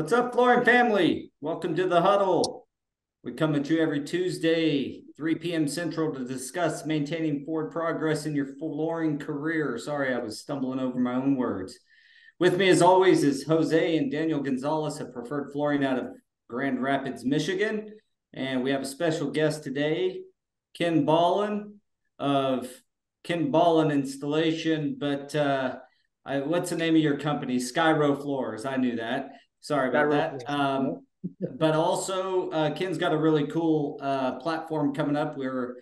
What's up, flooring family? Welcome to the huddle. We come at you every Tuesday, 3 p.m. Central, to discuss maintaining forward progress in your flooring career. Sorry, I was stumbling over my own words. With me, as always, is Jose and Daniel Gonzalez of Preferred Flooring out of Grand Rapids, Michigan. And we have a special guest today, Ken Ballin of Ken Ballin Installation. But uh, I, what's the name of your company? Skyrow Floors. I knew that. Sorry about that. Um, but also, uh, Ken's got a really cool uh, platform coming up. We're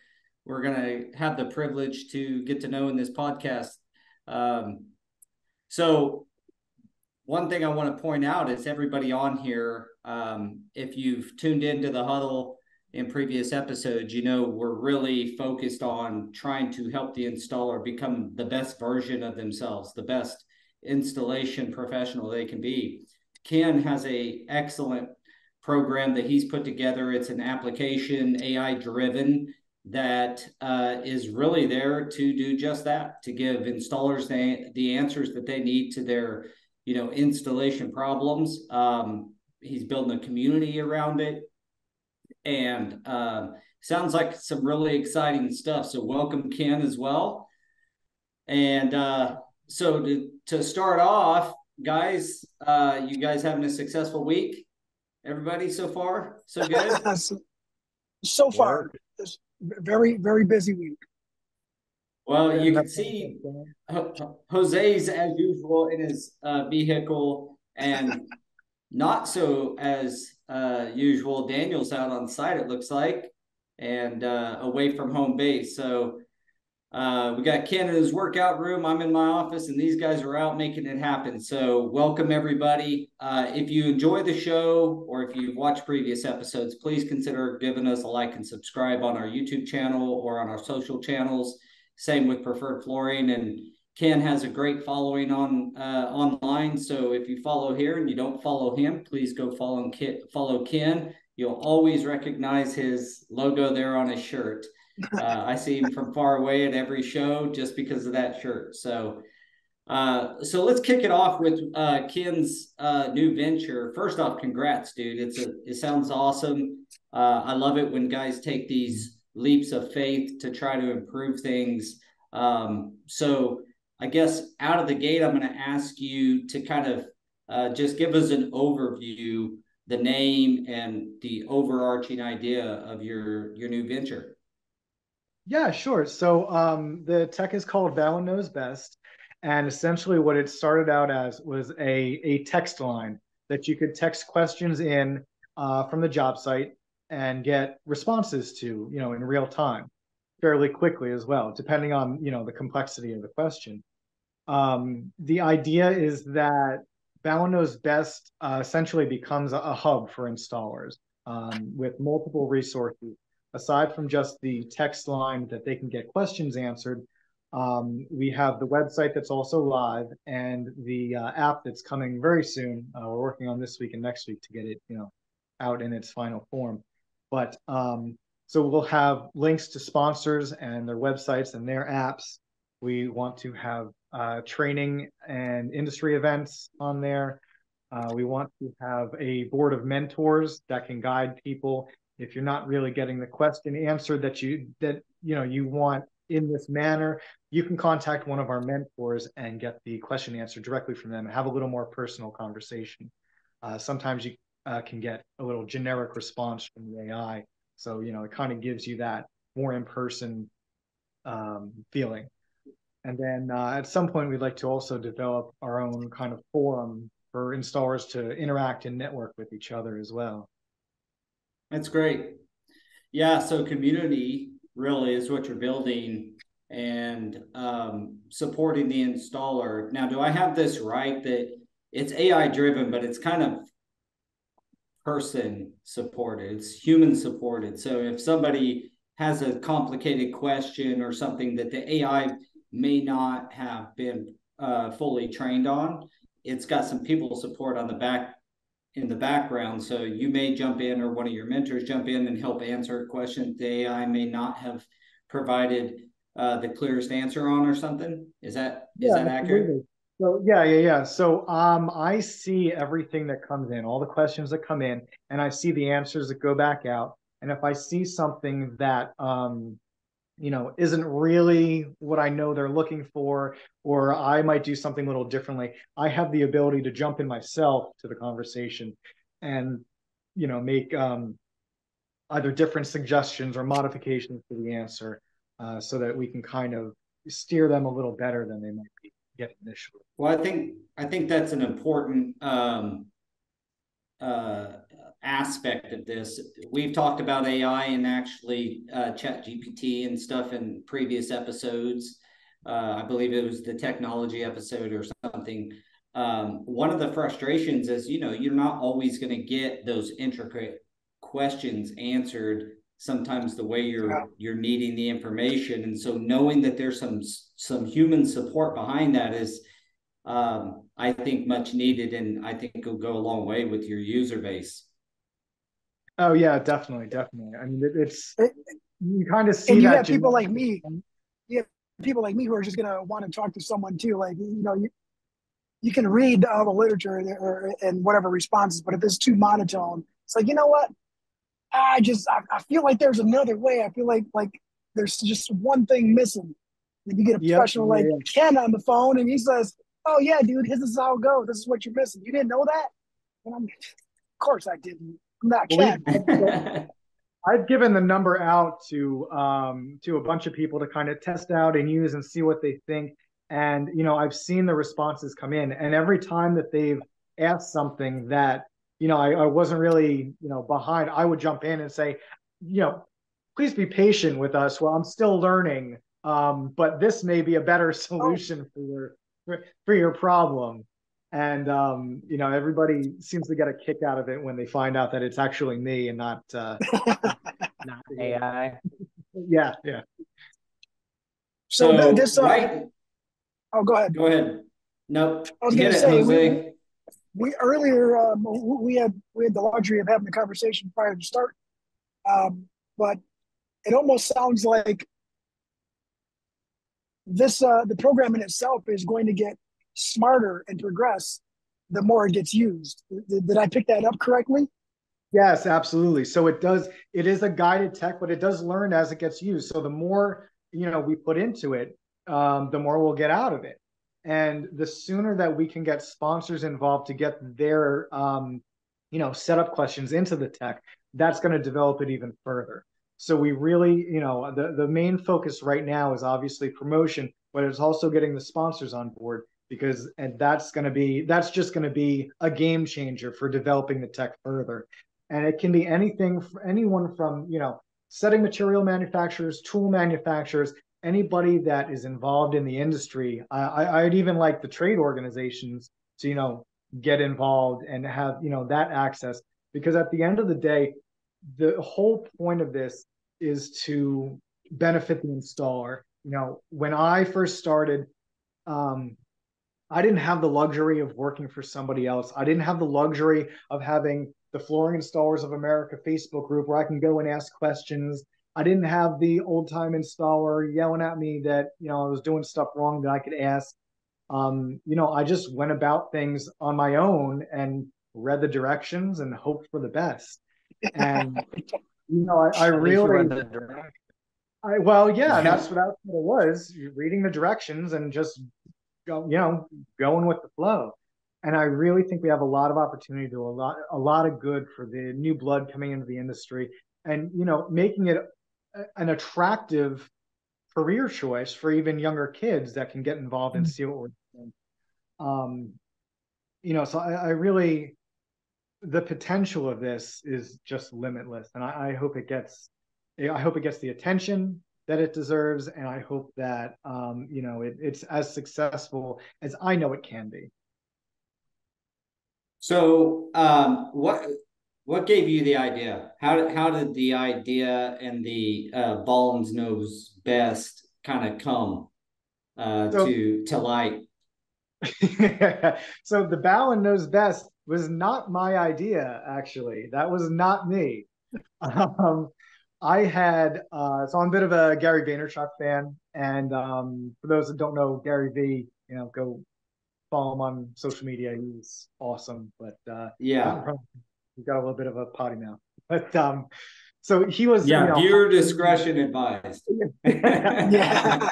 we're gonna have the privilege to get to know in this podcast. Um, so, one thing I want to point out is everybody on here. Um, if you've tuned into the huddle in previous episodes, you know we're really focused on trying to help the installer become the best version of themselves, the best installation professional they can be. Ken has a excellent program that he's put together. It's an application AI driven that uh, is really there to do just that to give installers the, the answers that they need to their you know installation problems. Um, he's building a community around it. And uh, sounds like some really exciting stuff. So welcome ken as well. And uh, so to, to start off guys uh, you guys having a successful week Everybody so far, so good. so, so far, very very busy week. Well, you can see Jose's as usual in his uh, vehicle, and not so as uh, usual. Daniel's out on site. It looks like, and uh, away from home base. So uh, we got Ken in his workout room. I'm in my office, and these guys are out making it happen. So, welcome everybody. Uh, if you enjoy the show or if you've watched previous episodes, please consider giving us a like and subscribe on our YouTube channel or on our social channels. Same with Preferred Flooring. And Ken has a great following on uh, online. So, if you follow here and you don't follow him, please go follow Ken. Follow Ken. You'll always recognize his logo there on his shirt. Uh, I see him from far away at every show just because of that shirt. So, uh, so let's kick it off with uh, Ken's uh, new venture. First off, congrats, dude! It's a it sounds awesome. Uh, I love it when guys take these leaps of faith to try to improve things. Um, so, I guess out of the gate, I'm going to ask you to kind of uh, just give us an overview, the name, and the overarching idea of your your new venture. Yeah, sure. So um, the tech is called Ballin Knows Best. And essentially, what it started out as was a, a text line that you could text questions in uh, from the job site and get responses to, you know, in real time, fairly quickly as well, depending on, you know, the complexity of the question. Um, the idea is that Ballin Knows Best uh, essentially becomes a, a, hub for installers um, with multiple resources aside from just the text line that they can get questions answered, um, we have the website that's also live and the uh, app that's coming very soon. Uh, we're working on this week and next week to get it, you know, out in its final form. But um, so we'll have links to sponsors and their websites and their apps. We want to have uh, training and industry events on there. Uh, we want to have a board of mentors that can guide people if you're not really getting the question answered that you that you know you want in this manner you can contact one of our mentors and get the question answered directly from them and have a little more personal conversation. Uh, sometimes you uh, can get a little generic response from the ai so you know it kind of gives you that more in-person um, feeling. And then uh, at some point we'd like to also develop our own kind of forum for installers to interact and network with each other as well that's great. Yeah, so community really is what you're building and um, supporting the installer. Now, do I have this right that it's AI driven, but it's kind of person supported, it's human supported. So if somebody has a complicated question or something that the AI may not have been uh, fully trained on, it's got some people support on the back in the background. So you may jump in or one of your mentors jump in and help answer a question the AI may not have provided uh, the clearest answer on or something. Is that yeah, is that accurate? So yeah, yeah, yeah. So um, I see everything that comes in, all the questions that come in, and I see the answers that go back out. And if I see something that um, you know, isn't really what I know they're looking for, or I might do something a little differently, I have the ability to jump in myself to the conversation and, you know, make um, either different suggestions or modifications to the answer uh, so that we can kind of steer them a little better than they might be getting initially. Well, I think I think that's an important um, uh, aspect of this. We've talked about AI and actually uh, Chat GPT and stuff in previous episodes. Uh, I believe it was the technology episode or something. Um, one of the frustrations is, you know, you're not always going to get those intricate questions answered sometimes the way you're yeah. you're needing the information and so knowing that there's some some human support behind that is um, I think much needed, and I think it'll go a long way with your user base. Oh yeah, definitely, definitely. I mean, it, it's you kind of see and you have people like me. You have people like me who are just gonna want to talk to someone too. Like you know, you you can read all the literature or, and whatever responses, but if it's too monotone, it's like you know what? I just I, I feel like there's another way. I feel like like there's just one thing missing. And you get a professional yep, like yeah. Ken on the phone, and he says, oh yeah, dude, this is how it goes. This is what you're missing. You didn't know that? And I'm, of course I didn't. I'm not Ken. I've given the number out to um, to a bunch of people to kind of test out and use and see what they think. And you know, I've seen the responses come in, and every time that they've asked something that you know I, I wasn't really you know behind, I would jump in and say, you know, please be patient with us. Well, I'm still learning, um, but this may be a better solution oh. for your for, your problem and um, you know everybody seems to get a kick out of it when they find out that it's actually me and not uh, not AI. yeah, yeah. So, so this uh, right. Oh, go ahead. Go ahead. No, I was going to say we, we, earlier um, we had we had the luxury of having the conversation prior to start, um, but it almost sounds like this uh, the program in itself is going to get smarter and progress the more it gets used. Did, did I pick that up correctly? Yes, absolutely. So it does. It is a guided tech, but it does learn as it gets used. So the more you know we put into it, um, the more we'll get out of it. And the sooner that we can get sponsors involved to get their um, you know setup questions into the tech, that's going to develop it even further. So we really, you know, the, the main focus right now is obviously promotion, but it's also getting the sponsors on board because and that's going to be that's just going to be a game changer for developing the tech further. And it can be anything for anyone from, you know, setting material manufacturers, tool manufacturers, anybody that is involved in the industry. I, I'd even like the trade organizations to, you know, get involved and have, you know, that access because at the end of the day, the whole point of this is to benefit the installer. You know, when I first started, um, I didn't have the luxury of working for somebody else. I didn't have the luxury of having the Flooring Installers of America Facebook group where I can go and ask questions. I didn't have the old time installer yelling at me that you know I was doing stuff wrong that I could ask. Um, you know, I just went about things on my own and read the directions and hoped for the best. And you know, I, I really. I, well, yeah, that's what, that's what it was. You're reading the directions and just go, you know, going with the flow. And I really think we have a lot of opportunity to do a lot, a lot of good for the new blood coming into the industry, and you know, making it an attractive career choice for even younger kids that can get involved and mm-hmm. see what we're doing. Um, you know, so I, I really, the potential of this is just limitless, and I, I, hope it gets, I hope it gets the attention that it deserves, and I hope that um, you know it, it's as successful as I know it can be. So, um, what what gave you the idea? How did how did the idea and the uh, Ballins knows best kind of come uh, so, to to light? so the Ballin knows best was not my idea, actually. That was not me. Um, I had, uh, so I'm a bit of a Gary Vaynerchuk fan. And um, for those that don't know Gary V, you know, go follow him on social media. He's awesome, but uh, Yeah. he's got a little bit of a potty mouth. But um, so he was. you Yeah. know, Viewer discretion advised. Yeah.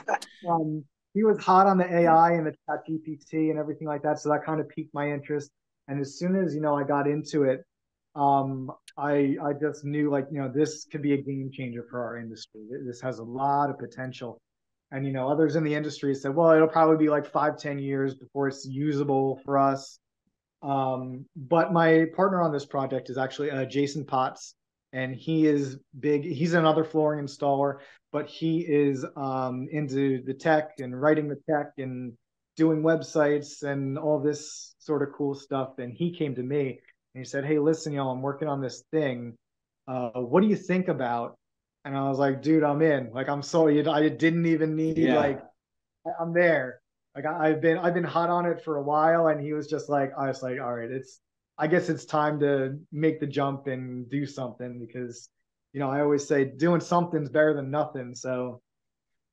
um, he was hot on the AI and the chat GPT and everything like that. So that kind of piqued my interest. And as soon as, you know, I got into it, um, I, I just knew like, you know, this could be a game changer for our industry. This has a lot of potential. And, you know, others in the industry said, well, it'll probably be like five, ten years before it's usable for us. Um, but my partner on this project is actually uh, Jason Potts, and he is big. He's another flooring installer, but he is um, into the tech and writing the tech and doing websites and all this sort of cool stuff. And he came to me and he said, "Hey, listen, y'all, I'm working on this thing. Uh, what do you think about?" And I was like, "Dude, I'm in. Like, I'm so I didn't even need Yeah. like I- I'm there. Like I've been I've been hot on it for a while, and he was just like, I was like, all right, it's I guess it's time to make the jump and do something because you know I always say doing something's better than nothing. So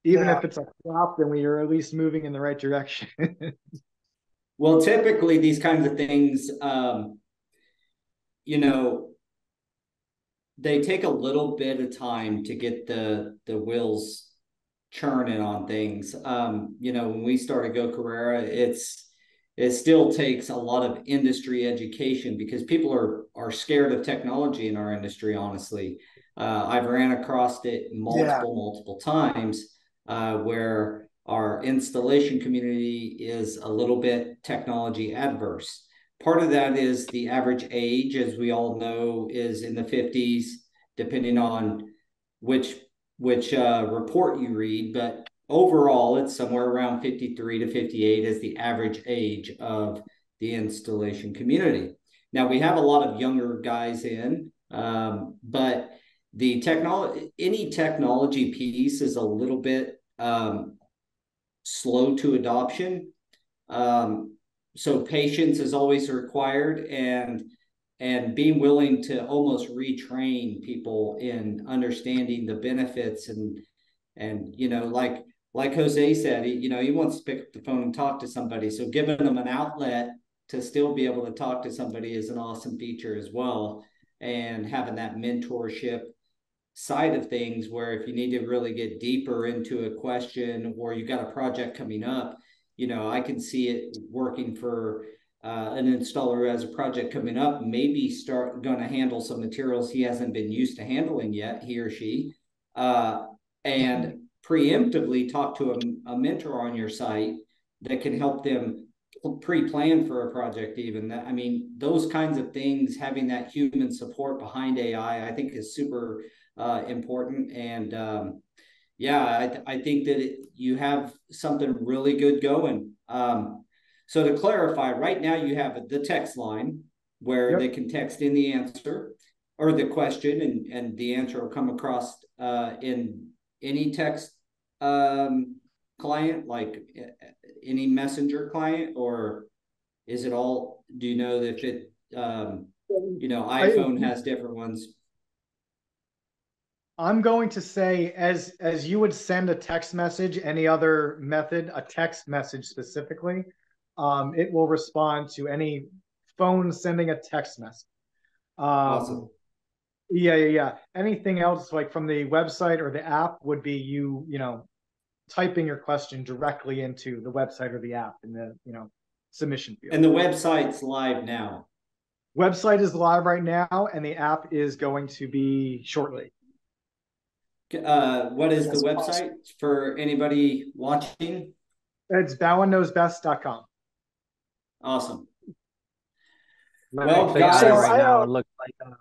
even Yeah. if it's a flop, then we are at least moving in the right direction. Well, typically these kinds of things, um, you know, they take a little bit of time to get the the wheels churning on things. Um, you know, when we started Go Carrera, it's it still takes a lot of industry education because people are are scared of technology in our industry. Honestly, uh, I've ran across it multiple multiple times uh, where our installation community is a little bit technology adverse. Part of that is the average age, as we all know, is in the 50s, depending on which which uh, report you read. But overall, it's somewhere around 53 to 58 as the average age of the installation community. Now we have a lot of younger guys in, um, but the technology, any technology piece is a little bit um, slow to adoption. Um, so patience is always required and and being willing to almost retrain people in understanding the benefits and and you know like like Jose said, he, you know, he wants to pick up the phone and talk to somebody. So giving them an outlet to still be able to talk to somebody is an awesome feature as well. And having that mentorship side of things where if you need to really get deeper into a question or you got a project coming up, you know, I can see it working for uh, an installer who has a project coming up, maybe start going to handle some materials he hasn't been used to handling yet, he or she, uh, and preemptively talk to a, a mentor on your site that can help them pre-plan for a project even. That i mean those kinds of things having that human support behind ai i think is super uh, important. And um, yeah i, th- I think that it, you have something really good going. Um, so to clarify right now you have the text line where Yep. they can text in the answer or the question and, and the answer will come across uh, in any text um, client like uh, any messenger client or is it all do you know if it um, you know I- iphone has different ones I'm going to say as as you would send a text message, any other method, a text message specifically, um, it will respond to any phone sending a text message. Um, awesome Yeah, yeah, yeah. Anything else like from the website or the app would be you, you know, typing your question directly into the website or the app in the, you know, submission field. and the website's live now website is live right now and the app is going to be shortly. Uh, what is That's the awesome. website for anybody watching It's ballinknowsbest.com. awesome Well, Well, guys, So right now it looks like uh,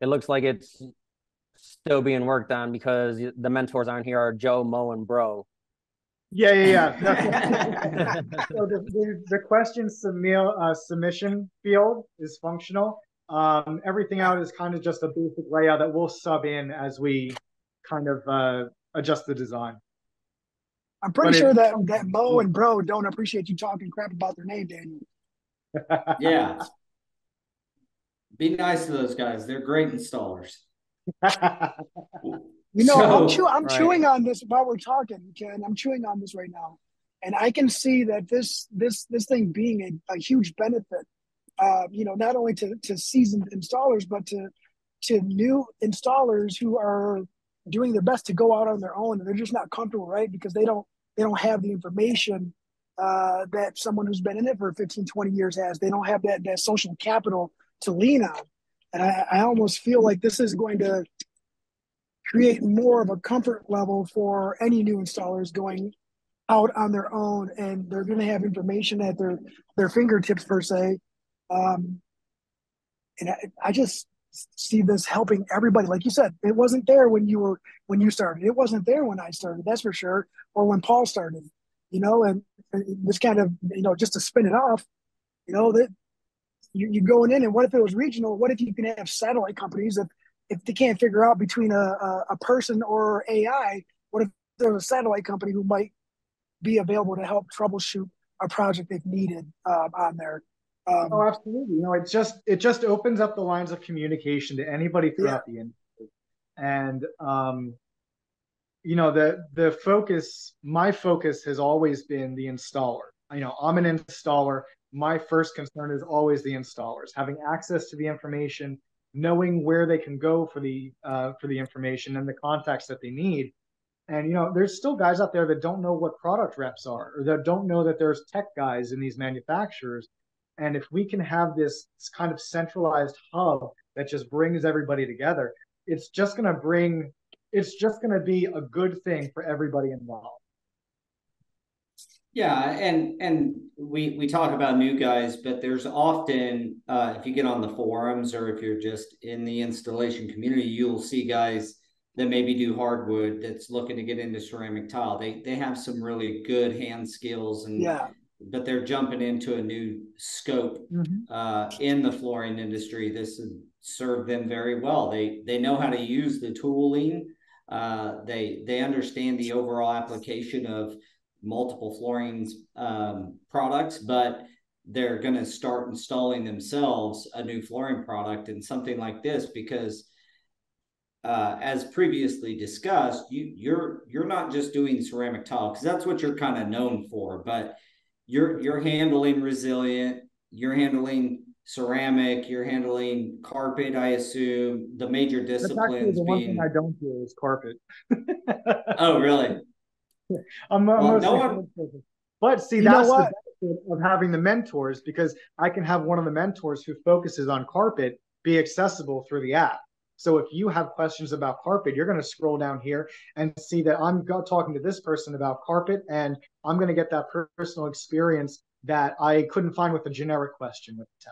it looks like it's still being worked on because the mentors on here are Joe, Mo, and Bro. Yeah, yeah, yeah. so the, the, the question submit, uh, submission field is functional. Um, everything out is kind of just a basic layout that we'll sub in as we kind of uh, adjust the design. I'm pretty But it- sure that that Mo and Bro don't appreciate you talking crap about their name, Daniel. yeah be nice to those guys they're great installers You know, I'm, chew- I'm Right. chewing on this while we're talking, Ken. I'm chewing on this right now. and I can see that this this this thing being a, a huge benefit. Uh, you know, not only to to seasoned installers, but to to new installers who are doing their best to go out on their own and they're just not comfortable, right? Because they don't they don't have the information uh, that someone who's been in it for 15, 20 years has. They don't have that that social capital to lean on. And I, I almost feel like this is going to create more of a comfort level for any new installers going out on their own and they're going to have information at their their fingertips per se um, and I, I, just see this helping everybody like you said it wasn't there when you were when you started it wasn't there when i started that's for sure or when paul started you know and, and this kind of you know just to spin it off you know that you, you're going in and what if it was regional what if you can have satellite companies if if they can't figure out between a, a, a person or ai what if there's a satellite company who might be available to help troubleshoot a project they've needed uh, on there. Um, oh, absolutely. You know, it just it just opens up the lines of communication to anybody throughout yeah. the industry, and um, you know the the focus. My focus has always been the installer. You know, I'm an installer. My first concern is always the installers having access to the information, knowing where they can go for the uh, for the information and the contacts that they need and you know, there's still guys out there that don't know what product reps are, or that don't know that there's tech guys in these manufacturers. And if we can have this, this kind of centralized hub that just brings everybody together, it's just going to bring, it's just going to be a good thing for everybody involved. Yeah, and and we we talk about new guys, but there's often uh, if you get on the forums or if you're just in the installation community, you'll see guys that maybe do hardwood that's looking to get into ceramic tile. They they have some really good hand skills and yeah. But they're jumping into a new scope mm-hmm. uh, in the flooring industry. This has served them very well. They they know how to use the tooling. Uh, they they understand the overall application of multiple flooring um, products, but they're going to start installing themselves a new flooring product and something like this because uh, as previously discussed, you you're you're not just doing ceramic tile because that's what you're kind of known for, but you're you're handling resilient, you're handling ceramic, you're handling carpet. I assume the major disciplines. the one thing I don't do is carpet. oh, really? I'm, well, no one... But see, you that's the benefit of having the mentors because I can have one of the mentors who focuses on carpet be accessible through the app. So if you have questions about carpet, you're going to scroll down here and see that I'm talking to this person about carpet, and I'm going to get that personal experience that I couldn't find with a generic question with the.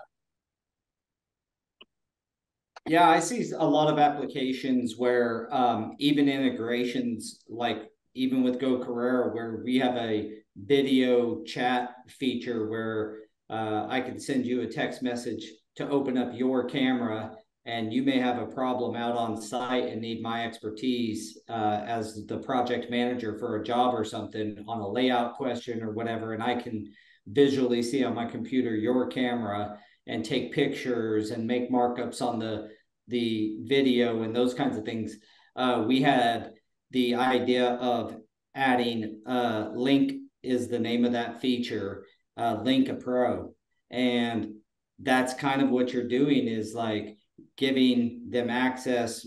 Yeah, I see a lot of applications where um, even integrations, like even with Go Carrera, where we have a video chat feature where uh, I can send you a text message to open up your camera and you may have a problem out on site and need my expertise uh, as the project manager for a job or something on a layout question or whatever and i can visually see on my computer your camera and take pictures and make markups on the the video and those kinds of things. Uh, we had the idea of adding uh, link is the name of that feature uh, link a pro. And that's kind of what you're doing is like giving them access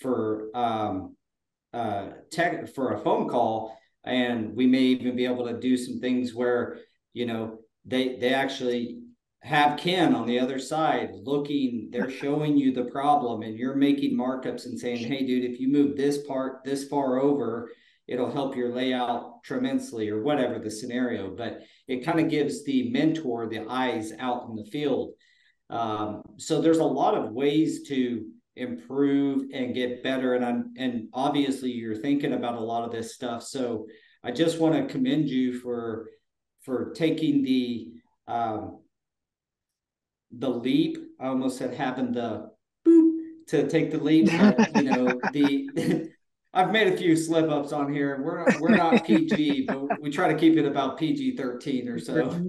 for um, uh, tech for a phone call, and we may even be able to do some things where you know they they actually have Ken on the other side looking, they're showing you the problem and you're making markups and saying, hey, dude, if you move this part this far over, it'll help your layout tremendously or whatever the scenario. But it kind of gives the mentor the eyes out in the field. Um, so there's a lot of ways to improve and get better. And I'm, and obviously you're thinking about a lot of this stuff. So I just want to commend you for for taking the um, the leap. I almost said having the boop to take the leap, but you know the I've made a few slip ups on here. We're not, we're not PG, but we try to keep it about PG thirteen or so.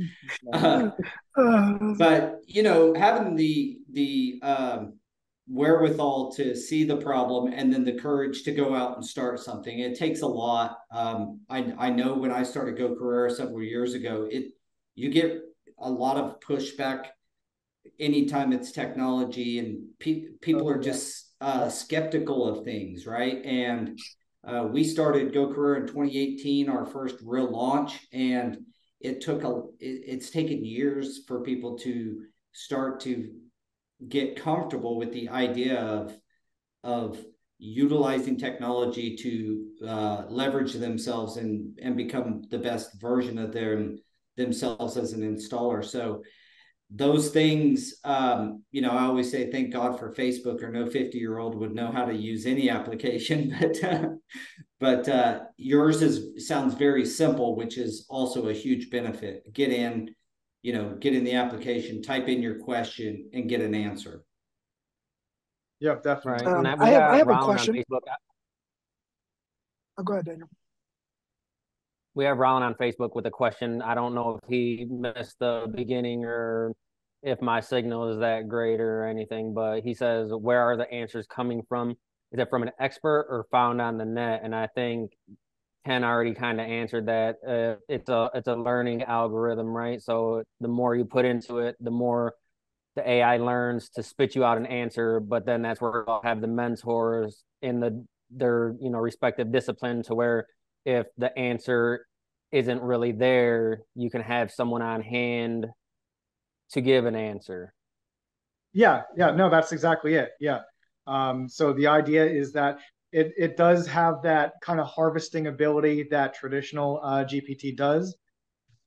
Uh, but you know, having the the um, wherewithal to see the problem and then the courage to go out and start something. It takes a lot. Um, I I know when I started Go Carrera several years ago, it you get a lot of pushback anytime it's technology and pe- people are just uh, skeptical of things, right? And uh, we started Go Carrera in 2018, our first real launch, and it took a it, it's taken years for people to start to get comfortable with the idea of of utilizing technology to uh, leverage themselves and and become the best version of them themselves as an installer. So those things, um, you know, I always say thank God for Facebook, or no fifty year old would know how to use any application. But uh, but uh, yours is sounds very simple, which is also a huge benefit. Get in, you know, get in the application, type in your question, and get an answer. Yep, definitely. Right. Um, And we I have- I have a question. Oh, go ahead, Daniel. We have Ron on Facebook with a question. I don't know if he missed the beginning or if my signal is that great or anything, but he says, Where are the answers coming from? Is it from an expert or found on the net? And I think Ken already kind of answered that. Uh, it's a it's a learning algorithm, right? So the more you put into it, the more the AI learns to spit you out an answer. But then that's where I'll have the mentors in the their you know respective discipline to where if the answer isn't really there, you can have someone on hand to give an answer. Yeah, yeah, no, that's exactly it. Yeah. Um, so the idea is that it it does have that kind of harvesting ability that traditional uh, GPT does,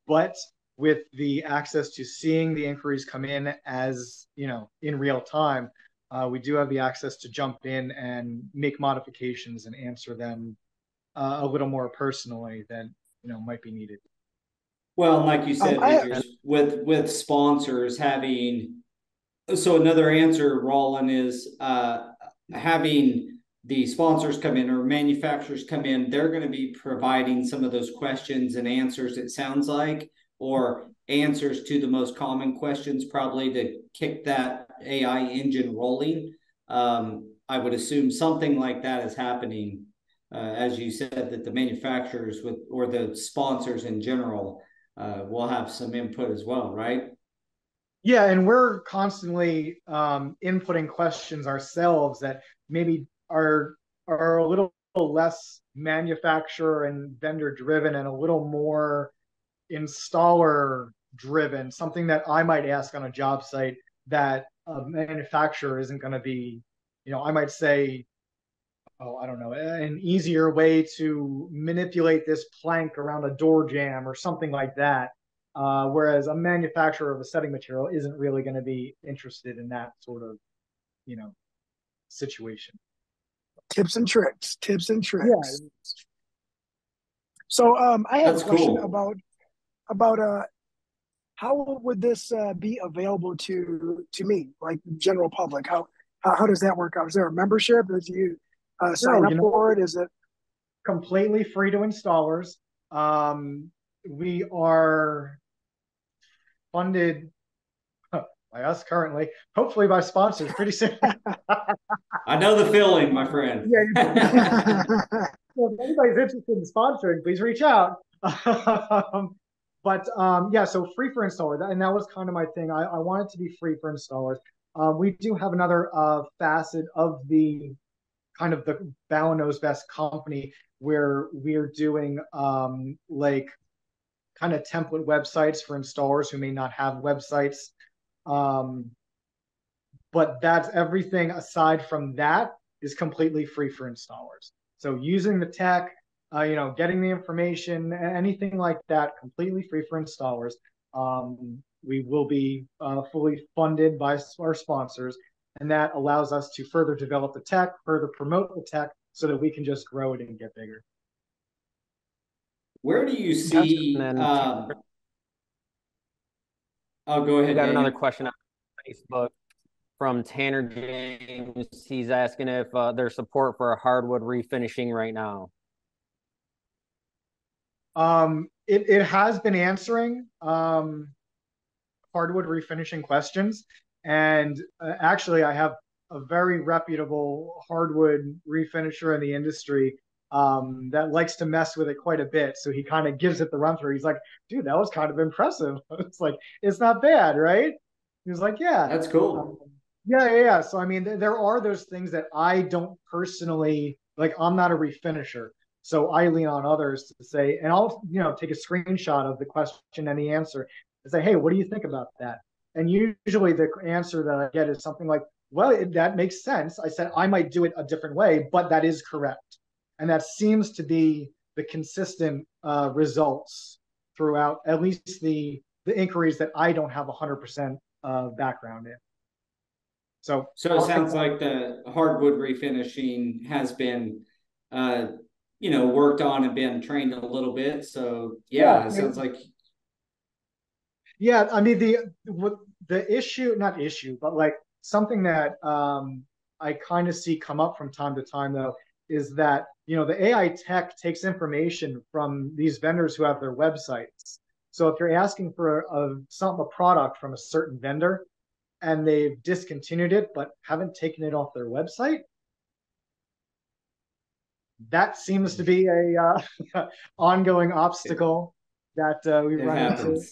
but with the access to seeing the inquiries come in as you know in real time, uh, we do have the access to jump in and make modifications and answer them uh, a little more personally than you know might be needed. Well, like you said, Um, I- with with sponsors having so another answer, Roland, is uh, having the sponsors come in or manufacturers come in. They're going to be providing some of those questions and answers. It sounds like, or answers to the most common questions, probably to kick that AI engine rolling. Um, I would assume something like that is happening, uh, as you said, that the manufacturers with or the sponsors in general uh, will have some input as well, right? Yeah, and we're constantly um, inputting questions ourselves that maybe are are a little less manufacturer and vendor driven and a little more installer driven. Something that I might ask on a job site that a manufacturer isn't going to be. You know, I might say, oh, I don't know, an easier way to manipulate this plank around a door jam or something like that. Uh, whereas a manufacturer of a setting material isn't really going to be interested in that sort of, you know, situation. Tips and tricks. Tips and tricks. Yeah. So um, I have That's a question cool. about about uh, how would this uh, be available to to me, like the general public? How how, how does that work out? Is there a membership? Is you uh, sign No, up you know- for it? Is it Completely free to installers. Um, we are funded by us currently, hopefully by sponsors pretty soon. I know the feeling, my friend. yeah? So if anybody's interested in sponsoring, please reach out. Um, but um, yeah, so free for installers, and that was kind of my thing. I, I want it to be free for installers. Uh, we do have another uh, facet of the kind of the Ballin Knows Best company where we're doing um, like kind of template websites for installers who may not have websites. Um, but that's everything aside from that is completely free for installers. So using the tech, uh, you know, getting the information, anything like that, completely free for installers. Um, we will be uh, fully funded by our sponsors, and that allows us to further develop the tech, further promote the tech, so that we can just grow it and get bigger. Where do you see? And then- Um, oh, go We ahead. got another question on Facebook from Tanner James. He's asking if uh, there's support for a hardwood refinishing right now. Um, it, it has been answering um, hardwood refinishing questions. And uh, actually, I have a very reputable hardwood refinisher in the industry um, that likes to mess with it quite a bit. So he kind of gives it the run through. He's like, dude, that was kind of impressive. it's like, it's not bad, right? He's like, yeah. That's cool. Um, yeah, yeah, yeah. So I mean, th- there are those things that I don't personally like. I'm not a refinisher, so I lean on others to say, and I'll you know take a screenshot of the question and the answer and say, hey, what do you think about that? And usually the answer that I get is something like, well, it, that makes sense. I said I might do it a different way, but that is correct, and that seems to be the consistent uh, results throughout at least the the inquiries that I don't have 100% uh, background in. So, so it sounds like the hardwood refinishing has been, uh, you know, worked on and been trained a little bit. So yeah, yeah it sounds like. Yeah, I mean the the issue, not issue, but like something that um, I kind of see come up from time to time though is that you know the AI tech takes information from these vendors who have their websites. So if you're asking for a, a some a product from a certain vendor, and they've discontinued it but haven't taken it off their website that seems to be a uh, ongoing obstacle that uh, we it run happens. into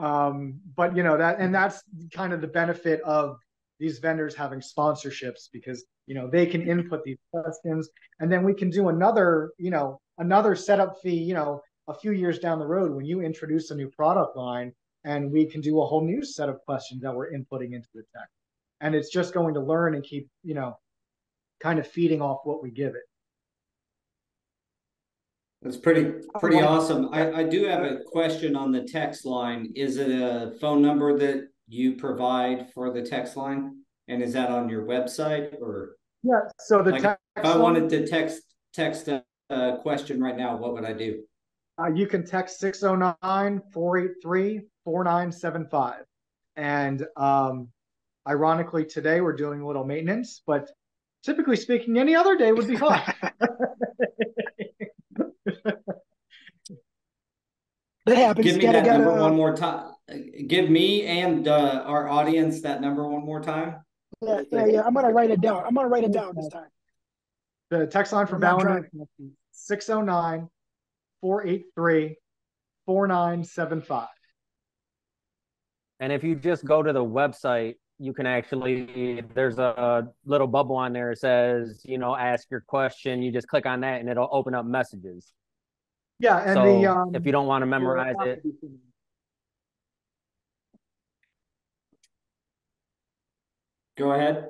um, but you know that and that's kind of the benefit of these vendors having sponsorships because you know they can input these questions and then we can do another you know another setup fee you know a few years down the road when you introduce a new product line and we can do a whole new set of questions that we're inputting into the tech. And it's just going to learn and keep you know kind of feeding off what we give it that's pretty pretty awesome. I, I do have a question on the text line. Is it a phone number that you provide for the text line? And is that on your website or? Yeah so the like text if i wanted to text text a, a question right now what would i do? Uh, you can text 609 483 4975. And um, ironically, today we're doing a little maintenance, but typically speaking, any other day would be fine. that happens. Give me gotta, that gotta, number one more time. Give me and uh, our audience that number one more time. Yeah, yeah, yeah. I'm gonna write it down. I'm gonna write it down this time. The text line for Ballin 609 483 4975. And if you just go to the website, you can actually there's a little bubble on there that says, you know, ask your question. You just click on that and it'll open up messages. Yeah, and so the um, if you don't want to memorize it. Go ahead.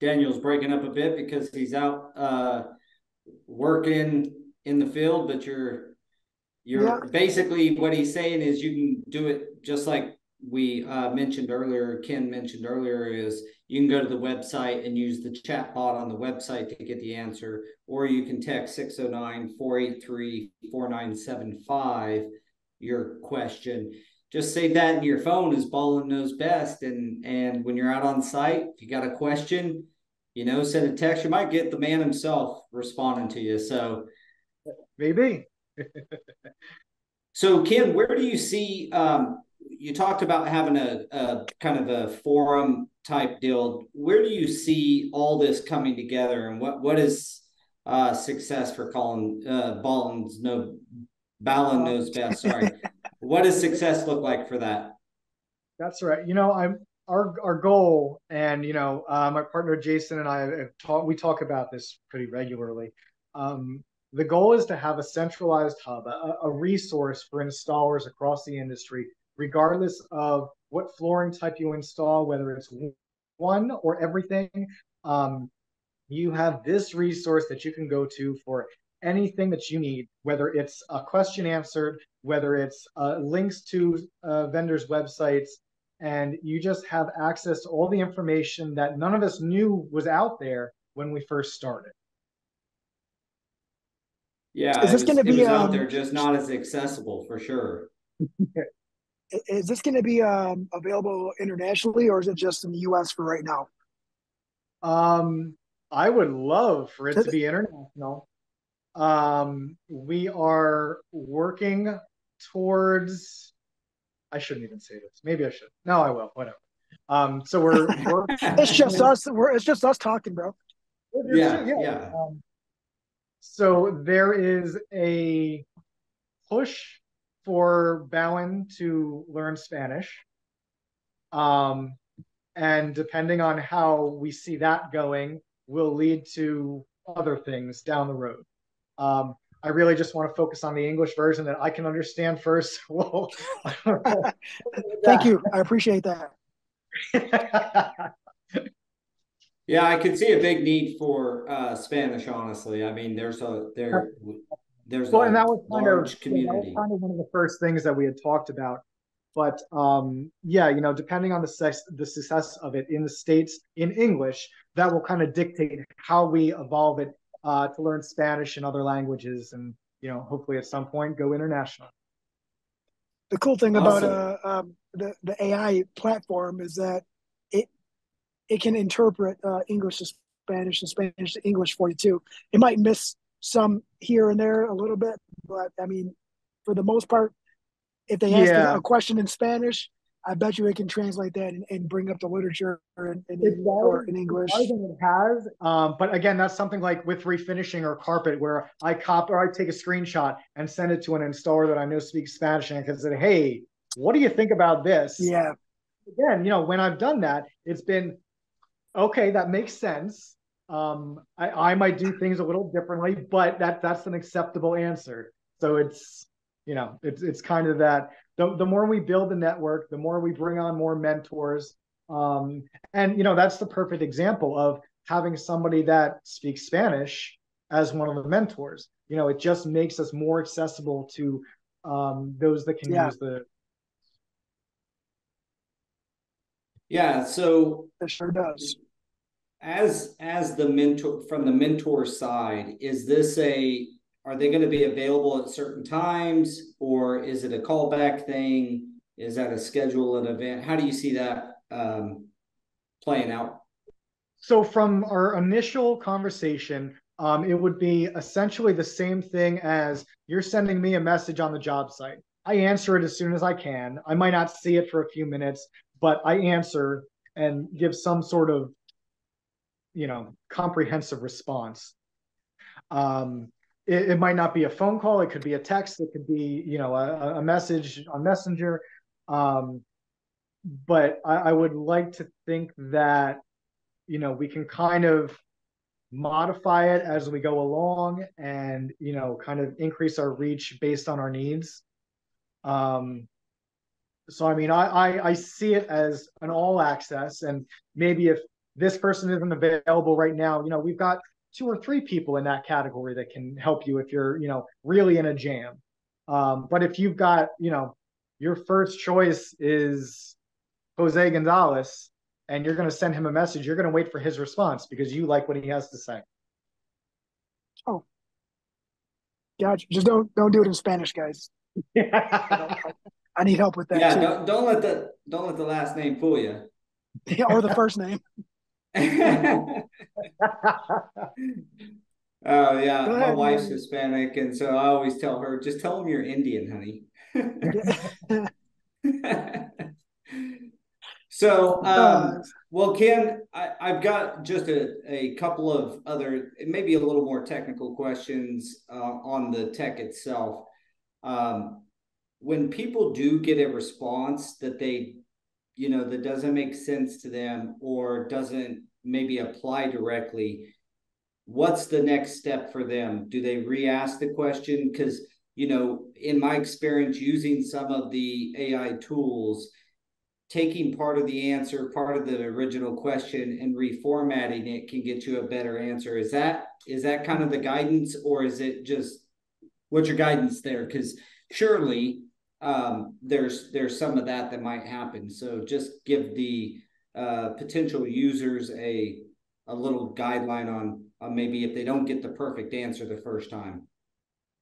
Daniel's breaking up a bit because he's out uh, working in the field, but you're you're yeah. basically what he's saying is you can do it just like we uh, mentioned earlier, Ken mentioned earlier, is you can go to the website and use the chat bot on the website to get the answer, or you can text 609 483 4975 your question. Just save that in your phone as Ballin knows best. And and when you're out on site, if you got a question, you know, send a text. You might get the man himself responding to you. So maybe so, Ken, where do you see? Um, you talked about having a, a, kind of a forum type deal. Where do you see all this coming together, and what what is uh, success for Colin uh, Ballin's no Ballin knows best? Sorry, what does success look like for that? That's right. You know, I'm our our goal, and you know, uh, my partner Jason and I have talked. We talk about this pretty regularly. Um, the goal is to have a centralized hub, a, a, resource for installers across the industry, regardless of what flooring type you install, whether it's one or everything. Um, you have this resource that you can go to for anything that you need, whether it's a question answered, whether it's uh, links to uh, vendors' websites, and you just have access to all the information that none of us knew was out there when we first started. Yeah, is this going to be um, out there, just not as accessible for sure. is this going to be um, available internationally, or is it just in the U.S. for right now? Um, I would love for it to be international. Um, we are working towards. I shouldn't even say this. Maybe I should. No, I will. Whatever. Um, so we're, we're it's just us. We're it's just us talking, bro. Yeah, yeah. Um, so there is a push for Ballin to learn Spanish. Um, and depending on how we see that going, will lead to other things down the road. Um, I really just want to focus on the English version that I can understand first. well, thank you. I appreciate that. yeah, I could see a big need for uh, Spanish. Honestly, I mean, there's a there there's well, a and that was kind large of community. that was kind of one of the first things that we had talked about. But um, yeah, you know, depending on the sex, the success of it in the states in English, that will kind of dictate how we evolve it uh, to learn Spanish and other languages, and you know, hopefully at some point go international. The cool thing awesome. about uh, um, the the AI platform is that it it can interpret uh, English to Spanish and Spanish to English for you too. It might miss some here and there a little bit, but I mean, for the most part, if they ask yeah. a question in Spanish, I bet you it can translate that and, and bring up the literature in, in, or in English. It has, um, but again, that's something like with refinishing or carpet, where I cop or I take a screenshot and send it to an installer that I know speaks Spanish, and I can say, "Hey, what do you think about this?" Yeah. Again, you know, when I've done that, it's been okay. That makes sense. Um, I, I might do things a little differently, but that that's an acceptable answer. So it's you know, it's it's kind of that the, the more we build the network, the more we bring on more mentors. Um, and you know, that's the perfect example of having somebody that speaks Spanish as one of the mentors. You know, it just makes us more accessible to um, those that can yeah. use the. Yeah, so it sure does. As as the mentor from the mentor side, is this a are they going to be available at certain times or is it a callback thing? Is that a schedule an event? How do you see that um, playing out? So from our initial conversation um, it would be essentially the same thing as you're sending me a message on the job site. I answer it as soon as i can. I might not see it for a few minutes but i answer and give some sort of you know comprehensive response. Um, it, it, might not be a phone call it could be a text it could be you know a, a message on messenger. Um, but I, I, would like to think that you know we can kind of modify it as we go along and you know kind of increase our reach based on our needs. Um, so i mean I, I i see it as an all access and maybe if this person isn't available right now you know we've got two or three people in that category that can help you if you're, you know, really in a jam. Um, but if you've got, you know, your first choice is Jose Gonzalez and you're going to send him a message, you're going to wait for his response because you like what he has to say. Oh, gotcha. Just don't don't do it in Spanish, guys. I need help with that. Yeah, too. don't don't let the don't let the last name fool you. or the first name. oh yeah, ahead, my wife's. Hispanic, and so I always tell her, just tell them you're Indian, honey. so, um, well, Ken, I, have got just a, a couple of other, maybe a little more technical questions uh, on the tech itself. Um, when people do get a response that they you know that doesn't make sense to them or doesn't maybe apply directly what's the next step for them? Do they re-ask the question? Because you know in my experience using some of the ai tools taking part of the answer part of the original question and reformatting it can get you a better answer. Is that is that kind of the guidance or is it just what's your guidance there? Because surely um, there's there's some of that that might happen. So just give the uh, potential users a a little guideline on maybe if they don't get the perfect answer the first time.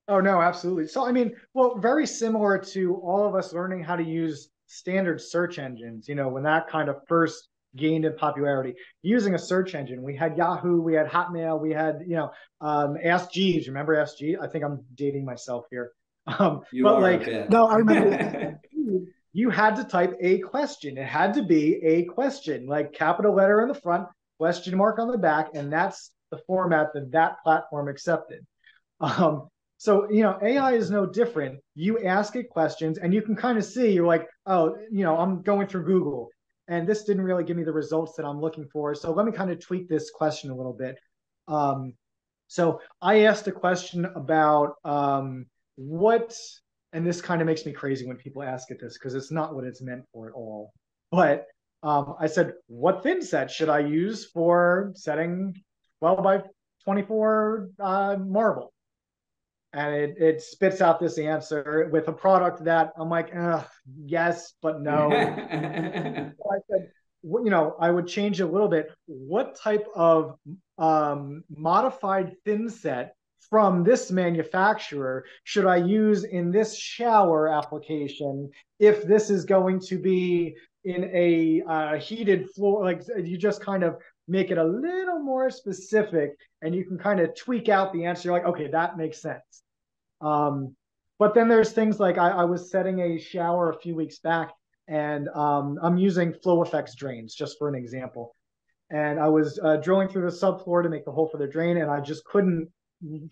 Oh no, absolutely. So I mean, well, very similar to all of us learning how to use standard search engines. You know, when that kind of first gained in popularity using a search engine. We had Yahoo, we had Hotmail, we had you know um, Ask Jeeves. Remember Ask Jeeves? I think I'm dating myself here. Um, you but like, no, I remember. you had to type a question. It had to be a question, like capital letter in the front, question mark on the back, and that's the format that that platform accepted. Um, so you know, AI is no different. You ask it questions, and you can kind of see. You're like, oh, you know, I'm going through Google, and this didn't really give me the results that I'm looking for. So let me kind of tweak this question a little bit. Um, so I asked a question about um, what and this kind of makes me crazy when people ask it this because it's not what it's meant for at all. But um, I said, what thin set should I use for setting 12 by 24 uh, marble? And it, it spits out this answer with a product that I'm like, yes, but no. so I said, you know, I would change a little bit. What type of um, modified thin set from this manufacturer should I use in this shower application if this is going to be in a uh, heated floor? Like you just kind of make it a little more specific and you can kind of tweak out the answer. You're like, okay, that makes sense. Um, but then there's things like I, I, was setting a shower a few weeks back and um, I'm using flow effects drains just for an example. And I was uh, drilling through the subfloor to make the hole for the drain, and I just couldn't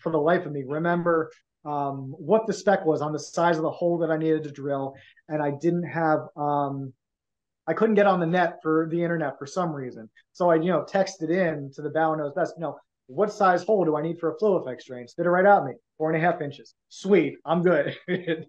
for the life of me remember um, what the spec was on the size of the hole that I needed to drill, and I didn't have um, I couldn't get on the net for the internet for some reason. So I, you know, texted in to the Ballin knows best. You know, what size hole do I need for a flow effect drain? Spit it right out at me, four and a half inches. Sweet, I'm good.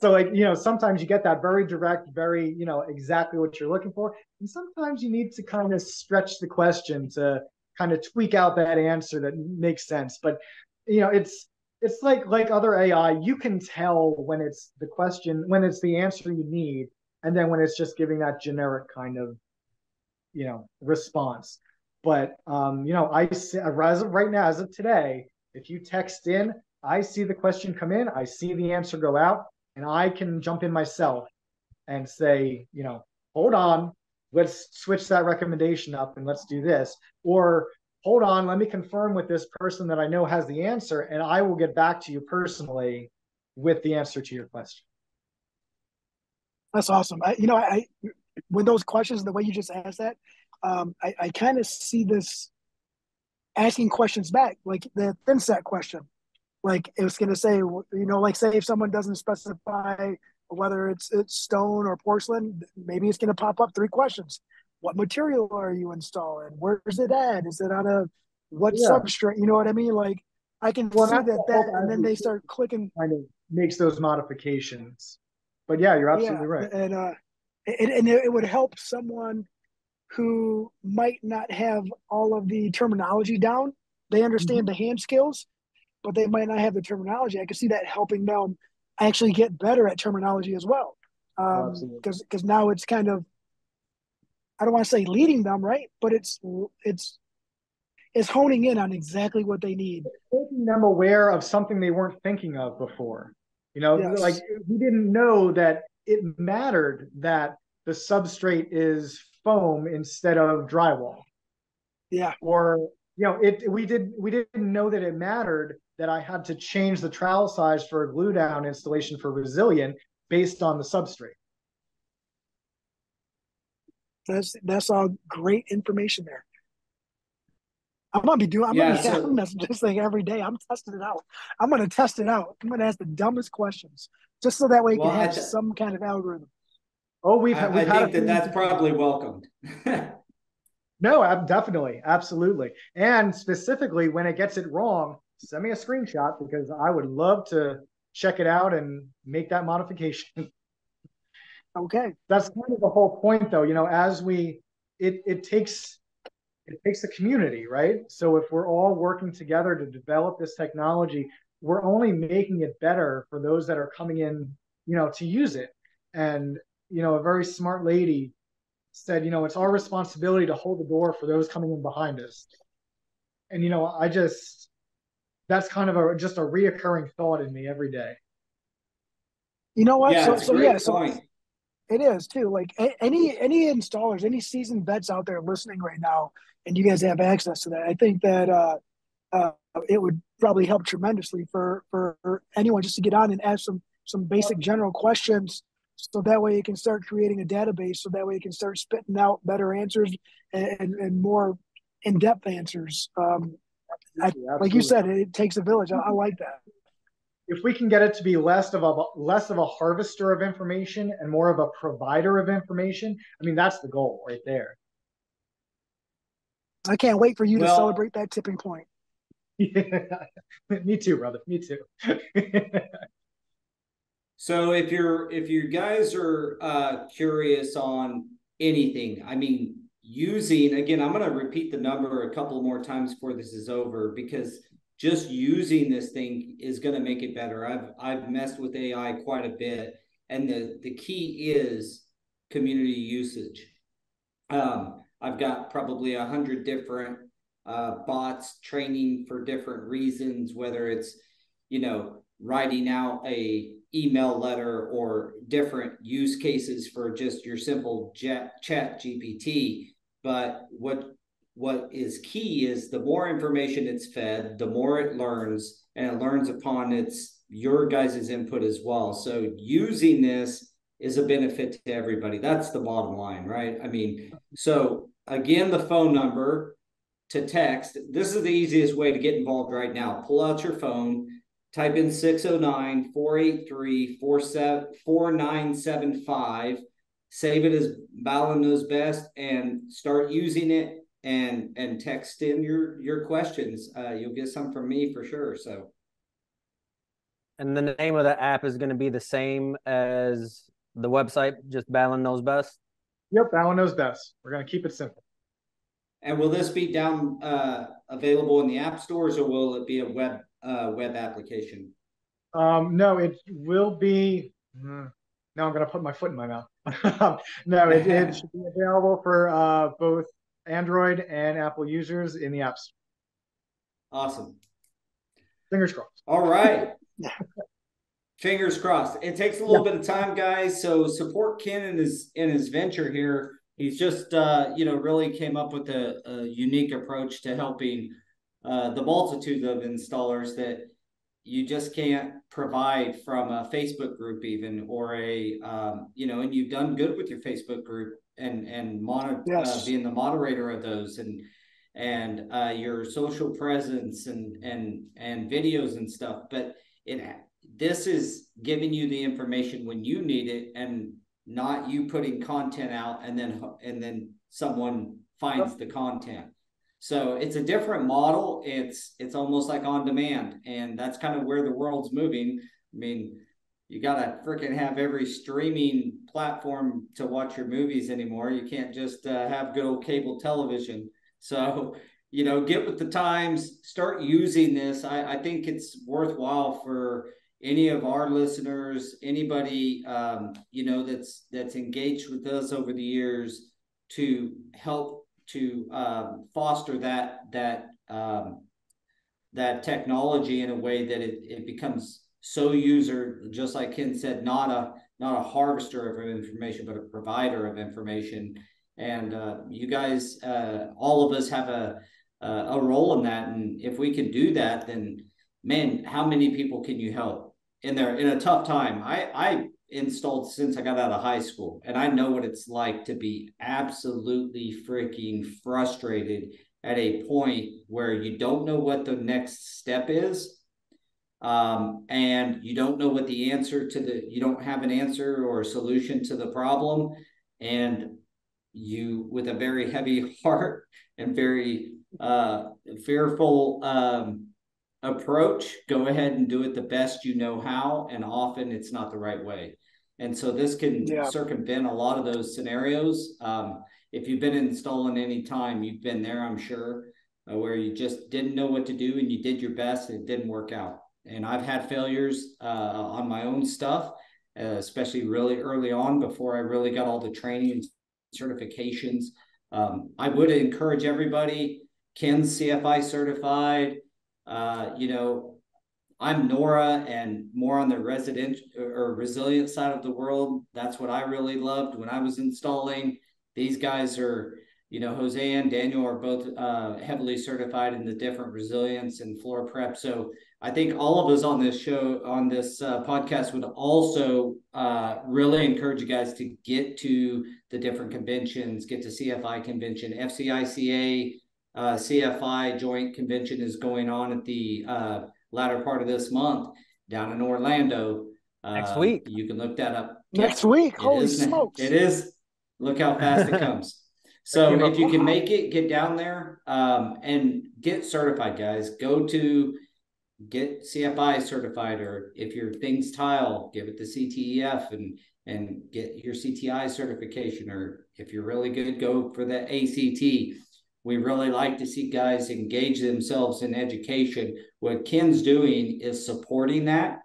so like, you know, sometimes you get that very direct, very, you know, exactly what you're looking for. And sometimes you need to kind of stretch the question to kind of tweak out that answer that makes sense. But you know, it's it's like like other AI, you can tell when it's the question, when it's the answer you need, and then when it's just giving that generic kind of, you know, response. But um, you know, I see as of right now, as of today, if you text in, I see the question come in, I see the answer go out, and I can jump in myself and say, you know, hold on, let's switch that recommendation up and let's do this. Or hold on, let me confirm with this person that I know has the answer, and I will get back to you personally with the answer to your question. That's awesome. I, you know, I with those questions, the way you just asked that, um, I, I kind of see this asking questions back, like the thin set question. Like it was going to say, you know, like say if someone doesn't specify whether it's it's stone or porcelain, maybe it's going to pop up three questions. What material are you installing? Where's it at? Is it on a what yeah. substrate? You know what I mean? Like I can well, see that that, and then they start clicking. Kind of makes those modifications. But yeah, you're absolutely yeah, right. And uh, and, and it would help someone who might not have all of the terminology down. They understand mm-hmm. the hand skills, but they might not have the terminology. I can see that helping them actually get better at terminology as well. Because um, because now it's kind of I don't want to say leading them right, but it's it's it's honing in on exactly what they need, making them aware of something they weren't thinking of before. You know, yes. like we didn't know that it mattered that the substrate is foam instead of drywall. Yeah. Or you know, it we did we didn't know that it mattered that I had to change the trowel size for a glue down installation for resilient based on the substrate. That's that's all great information there. I'm gonna be doing. I'm yeah, gonna be so, testing this thing every day. I'm testing it out. I'm gonna test it out. I'm gonna ask the dumbest questions, just so that way you well, can have th- some kind of algorithm. Oh, we've. I, we've I think that that's probably welcomed. no, definitely, absolutely, and specifically when it gets it wrong, send me a screenshot because I would love to check it out and make that modification. Okay. That's kind of the whole point though, you know, as we it it takes it takes a community, right? So if we're all working together to develop this technology, we're only making it better for those that are coming in, you know, to use it. And you know, a very smart lady said, you know, it's our responsibility to hold the door for those coming in behind us. And you know, I just that's kind of a just a reoccurring thought in me every day. You know what? Yeah, so, so yeah, so it is too. Like any any installers, any seasoned vets out there listening right now, and you guys have access to that. I think that uh, uh, it would probably help tremendously for for anyone just to get on and ask some some basic general questions, so that way you can start creating a database so that way you can start spitting out better answers and, and, more in-depth answers. Um, I, like you said it takes a village. I, I, like that. If we can get it to be less of a less of a harvester of information and more of a provider of information i mean that's the goal right there. I can't wait for you well, to celebrate that tipping point. Yeah. me too brother. Me too So if you're if you guys are uh, curious on anything, I mean, using again, I'm going to repeat the number a couple more times before this is over because just using this thing is going to make it better. I've I've messed with AI quite a bit, and the the key is community usage. Um, I've got probably a hundred different uh, bots training for different reasons, whether it's you know writing out a email letter or different use cases for just your simple chat, chat GPT. But what what is key is the more information it's fed, the more it learns, and it learns upon its your guys' input as well. So using this is a benefit to everybody. That's the bottom line, right? I mean, so again, the phone number to text. This is the easiest way to get involved right now. Pull out your phone type in 609 483 4975 save it as Ballin knows best and start using it and and text in your your questions. Uh, you'll get some from me for sure so. And the name of the app is going to be the same as the website just Ballin knows best? Yep Ballin knows best. We're going to keep it simple. And will this be down uh, available in the app stores or will it be a web uh, web application? Um, no, it will be. Hmm, now I'm going to put my foot in my mouth. no, it, it, should be available for uh, both Android and Apple users in the apps. Awesome. Fingers crossed. All right. Fingers crossed. It takes a little yeah. bit of time, guys. So support Ken in his in his venture here. He's just uh, you know really came up with a, a unique approach to helping uh, the multitude of installers that you just can't provide from a Facebook group even or a um, you know and you've done good with your Facebook group and and mono, uh, yes. uh, being the moderator of those and and uh, your social presence and and and videos and stuff but it this is giving you the information when you need it and not you putting content out and then and then someone finds the content so it's a different model. It's it's almost like on demand, and that's kind of where the world's moving. I mean, you gotta freaking have every streaming platform to watch your movies anymore. You can't just uh, have good old cable television. So you know, get with the times. Start using this. I, I think it's worthwhile for any of our listeners, anybody um, you know that's that's engaged with us over the years to help to um, foster that that um, that technology in a way that it, it becomes so user just like ken said not a not a harvester of information but a provider of information. And uh, you guys uh, all of us have a a role in that. And if we can do that then man how many people can you help in there in a tough time? I i installed since I got out of high school. And I know what it's like to be absolutely freaking frustrated at a point where you don't know what the next step is. Um, and you don't know what the answer to the, you don't have an answer or a solution to the problem. And you, with a very heavy heart and very uh, fearful um, approach, go ahead and do it the best you know how. And often it's not the right way. And so this can yeah. circumvent a lot of those scenarios. Um, if you've been installing any time, you've been there, I'm sure, uh, where you just didn't know what to do and you did your best and it didn't work out. And I've had failures uh, on my own stuff, uh, especially really early on before I really got all the training and certifications. Um, I would encourage everybody, Ken's CFI certified, uh, you know, I'm NORA and more on the resident or resilient side of the world. That's what I really loved when I was installing. These guys are, you know, Jose and Daniel are both uh, heavily certified in the different resilience and floor prep. So I think all of us on this show, on this uh, podcast, would also uh, really encourage you guys to get to the different conventions, get to CFI convention, FCICA, uh, CFI joint convention is going on at the uh, latter part of this month down in Orlando. Next week. You can look that up. Next week. It Holy is- smokes. It is. Look how fast it comes. So if you can make it, get down there um, and get certified, guys. Go to get CFI certified, or if your thing's tile, give it to CTEF and and get your CTI certification. Or if you're really good, go for the ACT. We really like to see guys engage themselves in education. What Ken's doing is supporting that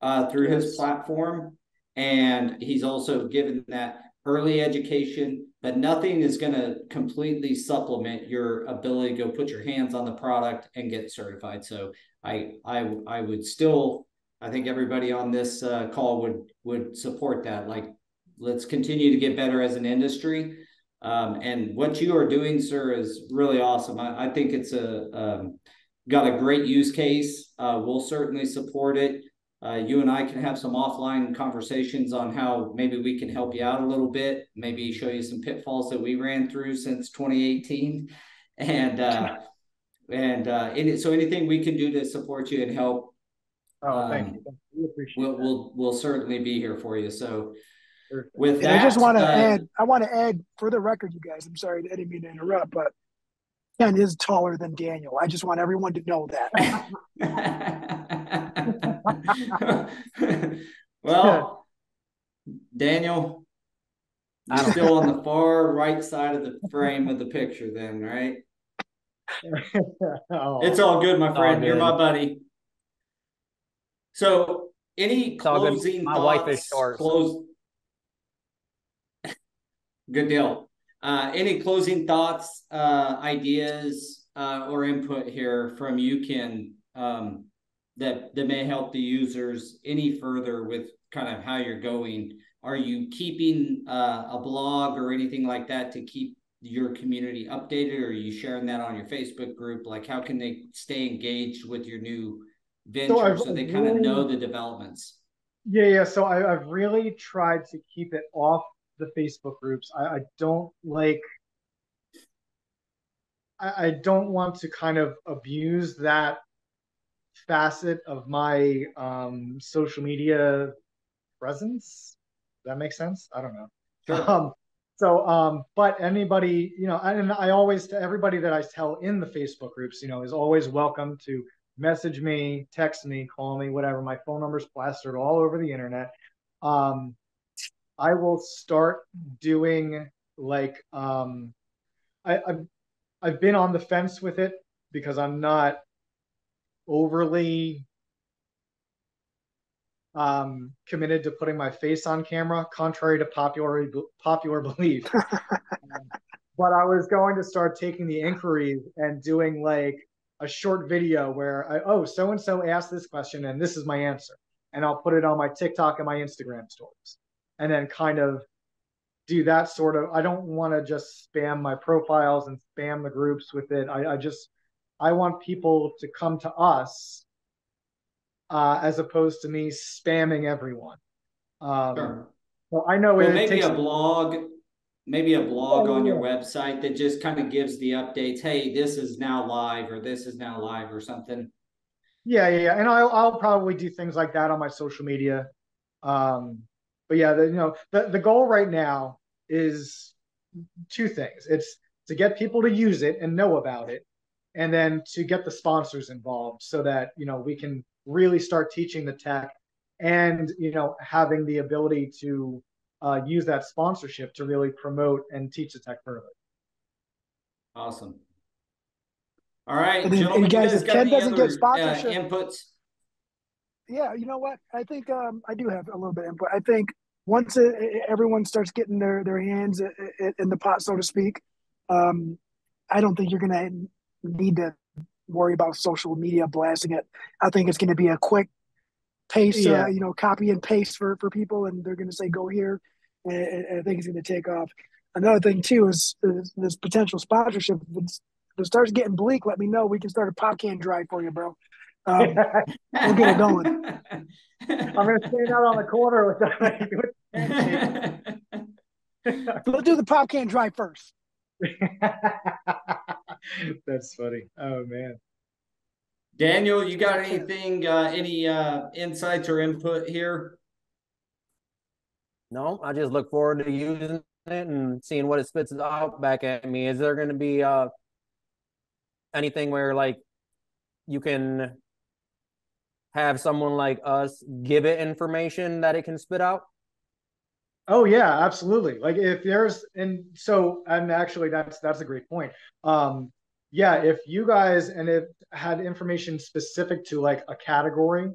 uh, through his platform, and he's also given that early education. But nothing is going to completely supplement your ability to go put your hands on the product and get certified. So I I I would still I think everybody on this uh, call would would support that. Like, let's continue to get better as an industry. Um, and what you are doing, sir, is really awesome. I, I think it's a um, got a great use case. Uh, we'll certainly support it. Uh, you and I can have some offline conversations on how maybe we can help you out a little bit. Maybe show you some pitfalls that we ran through since 2018, and uh, and uh, any, so anything we can do to support you and help Oh, thank Um, you. We appreciate we'll that. we'll we'll certainly be here for you. So. With And that, I just want to uh, add, I want to add for the record, you guys, I'm sorry, I didn't mean to interrupt, but Ken is taller than Daniel. I just want everyone to know that. well, Daniel, I you're still on the far right side of the frame of the picture, then, right? Oh, It's all good, my all friend. You're my buddy. So, any all good. closing My thoughts? wife is short, so- Close. Good deal. Uh, any closing thoughts, uh, ideas, uh, or input here from you, Ken, um, that that may help the users any further with kind of how you're going? Are you keeping uh, a blog or anything like that to keep your community updated, or are you sharing that on your Facebook group? Like, how can they stay engaged with your new venture I've so they kind of know the developments? Yeah, yeah. So I, I've really tried to keep it off the Facebook groups. I, I don't like. I, I don't want to kind of abuse that facet of my um, social media presence. Does that make sense? I don't know. Sure. Um, so, um, but anybody, you know, and I always to everybody that I tell in the Facebook groups, you know, is always welcome to message me, text me, call me, whatever. My phone number's plastered all over the internet. Um, I will start doing like um, I, I've I've been on the fence with it because I'm not overly um, committed to putting my face on camera, contrary to popular popular belief. Um, but I was going to start taking the inquiries and doing like a short video where I, oh, so and so asked this question and this is my answer, and I'll put it on my TikTok and my Instagram stories, and then kind of do that sort of. I don't want to just spam my profiles and spam the groups with it. I, I just I want people to come to us uh, as opposed to me spamming everyone. Um, Sure. So I know Well, it maybe a blog, maybe a blog Oh, on your yeah. website that just kind of gives the updates. Hey, this is now live, or this is now live, or something. Yeah, yeah, yeah. and I'll I'll probably do things like that on my social media. Um, but yeah, the, you know, the the goal right now is two things. It's to get people to use it and know about it, and then to get the sponsors involved so that you know we can really start teaching the tech and you know having the ability to uh, use that sponsorship to really promote and teach the tech further. Awesome. All right, And then- and you guys, guys if Ken doesn't other get sponsorship- uh, inputs? Yeah, you know what? I think um, I do have a little bit of input. I think once uh, everyone starts getting their their hands in the pot, so to speak, um, I don't think you're going to need to worry about social media blasting it. I think it's going to be a quick paste, Yeah. uh, you know, copy and paste for for people, and they're going to say go here, and, and I think it's going to take off. Another thing too is, is this potential sponsorship. If it starts getting bleak, let me know. We can start a pop can drive for you, bro. Um, we'll get it going. I'm gonna stand out on the corner with the, with the handshake. Let's do the pop can dry first. That's funny. Oh man. Daniel, you got anything, uh, any uh, insights or input here? No, I just look forward to using it and seeing what it spits out back at me. Is there going to be uh anything where like you can have someone like us give it information that it can spit out? Oh yeah, absolutely. Like if there's and so and actually that's that's a great point. Um yeah, if you guys and it had information specific to like a category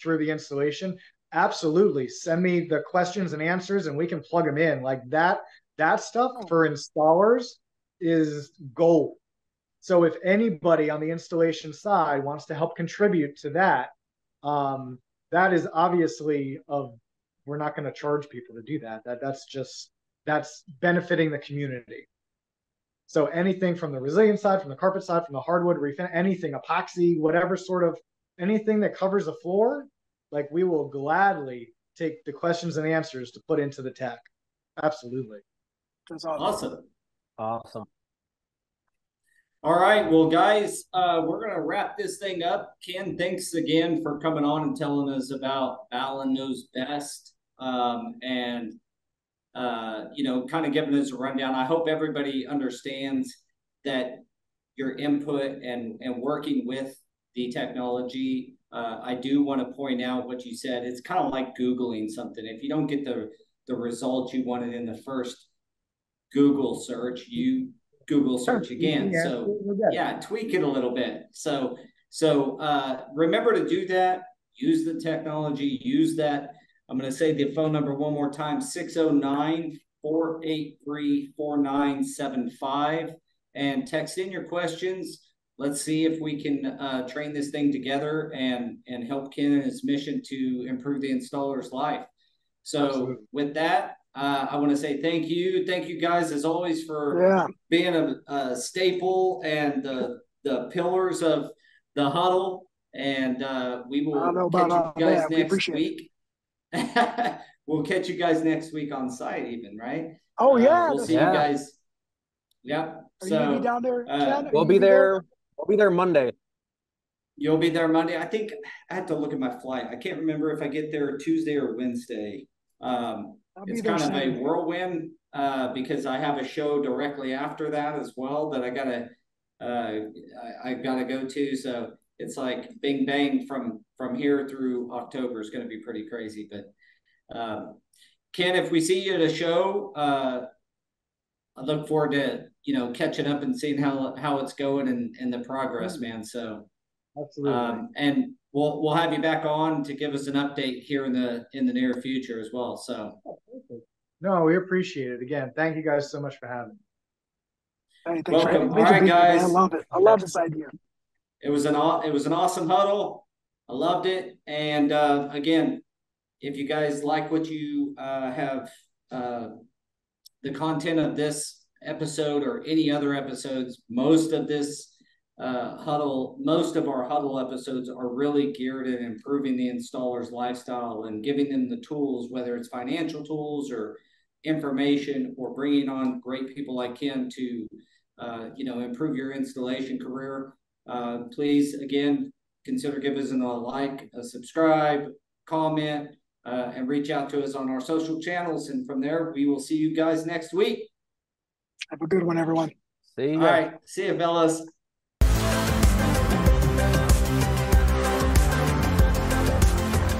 through the installation, absolutely send me the questions and answers and we can plug them in. Like that that stuff for installers is gold. So if anybody on the installation side wants to help contribute to that, um, that is obviously of we're not going to charge people to do that. That that's just that's benefiting the community. So anything from the resilient side, from the carpet side, from the hardwood, refin, anything, epoxy, whatever sort of anything that covers the floor, like we will gladly take the questions and answers to put into the tech. Absolutely. That's awesome. Awesome. Awesome. All right, well, guys, uh, we're gonna wrap this thing up. Ken, thanks again for coming on and telling us about Ballin Knows Best, um, and uh, you know, kind of giving us a rundown. I hope everybody understands that your input and and working with the technology. Uh, I do want to point out what you said. It's kind of like googling something. If you don't get the the result you wanted in the first Google search, you Google search again. Yeah, so yeah, tweak it a little bit. So so uh, remember to do that. Use the technology. Use that. I'm going to say the phone number one more time 609 483 4975 and text in your questions. Let's see if we can uh, train this thing together and, and help Ken in his mission to improve the installer's life. So, Absolutely. with that, uh, I want to say thank you. Thank you guys, as always, for Yeah. being a, a staple and the, the pillars of the huddle. And uh, we will I about catch you guys that. We next appreciate it. week. we'll catch you guys next week on site, even right? Oh Uh, yeah. we'll see Yeah. you guys. Yep. Are you gonna be down there, uh, Are We'll you be gonna there. We'll be there Monday. you'll be there Monday. I think I have to look at my flight. I can't remember if I get there Tuesday or Wednesday. Um, I'll be it's kind of a whirlwind uh, because I have a show directly after that as well that I gotta uh, I, I gotta go to. So it's like bing bang from from here through October is going to be pretty crazy. But um, Ken, if we see you at a show, uh, I look forward to you know catching up and seeing how how it's going and and the progress, man. So. Absolutely. Um, and we'll we'll have you back on to give us an update here in the in the near future as well. So no, we appreciate it. Again, thank you guys so much for having me. Hey, thanks for Welcome. having me. All right, Thank you, man. guys. I love it. I love this idea. it was an aw- it was an awesome huddle. I loved it. And uh, again, if you guys like what you uh, have uh, the content of this episode or any other episodes, most of this uh, huddle, most of our huddle episodes are really geared at improving the installer's lifestyle and giving them the tools, whether it's financial tools or information or bringing on great people like Ken to, uh, you know, improve your installation career. Uh, please, again, consider giving us a like, a subscribe, comment, uh, and reach out to us on our social channels. And from there, we will see you guys next week. Have a good one, everyone. See ya. All right. See you, fellas.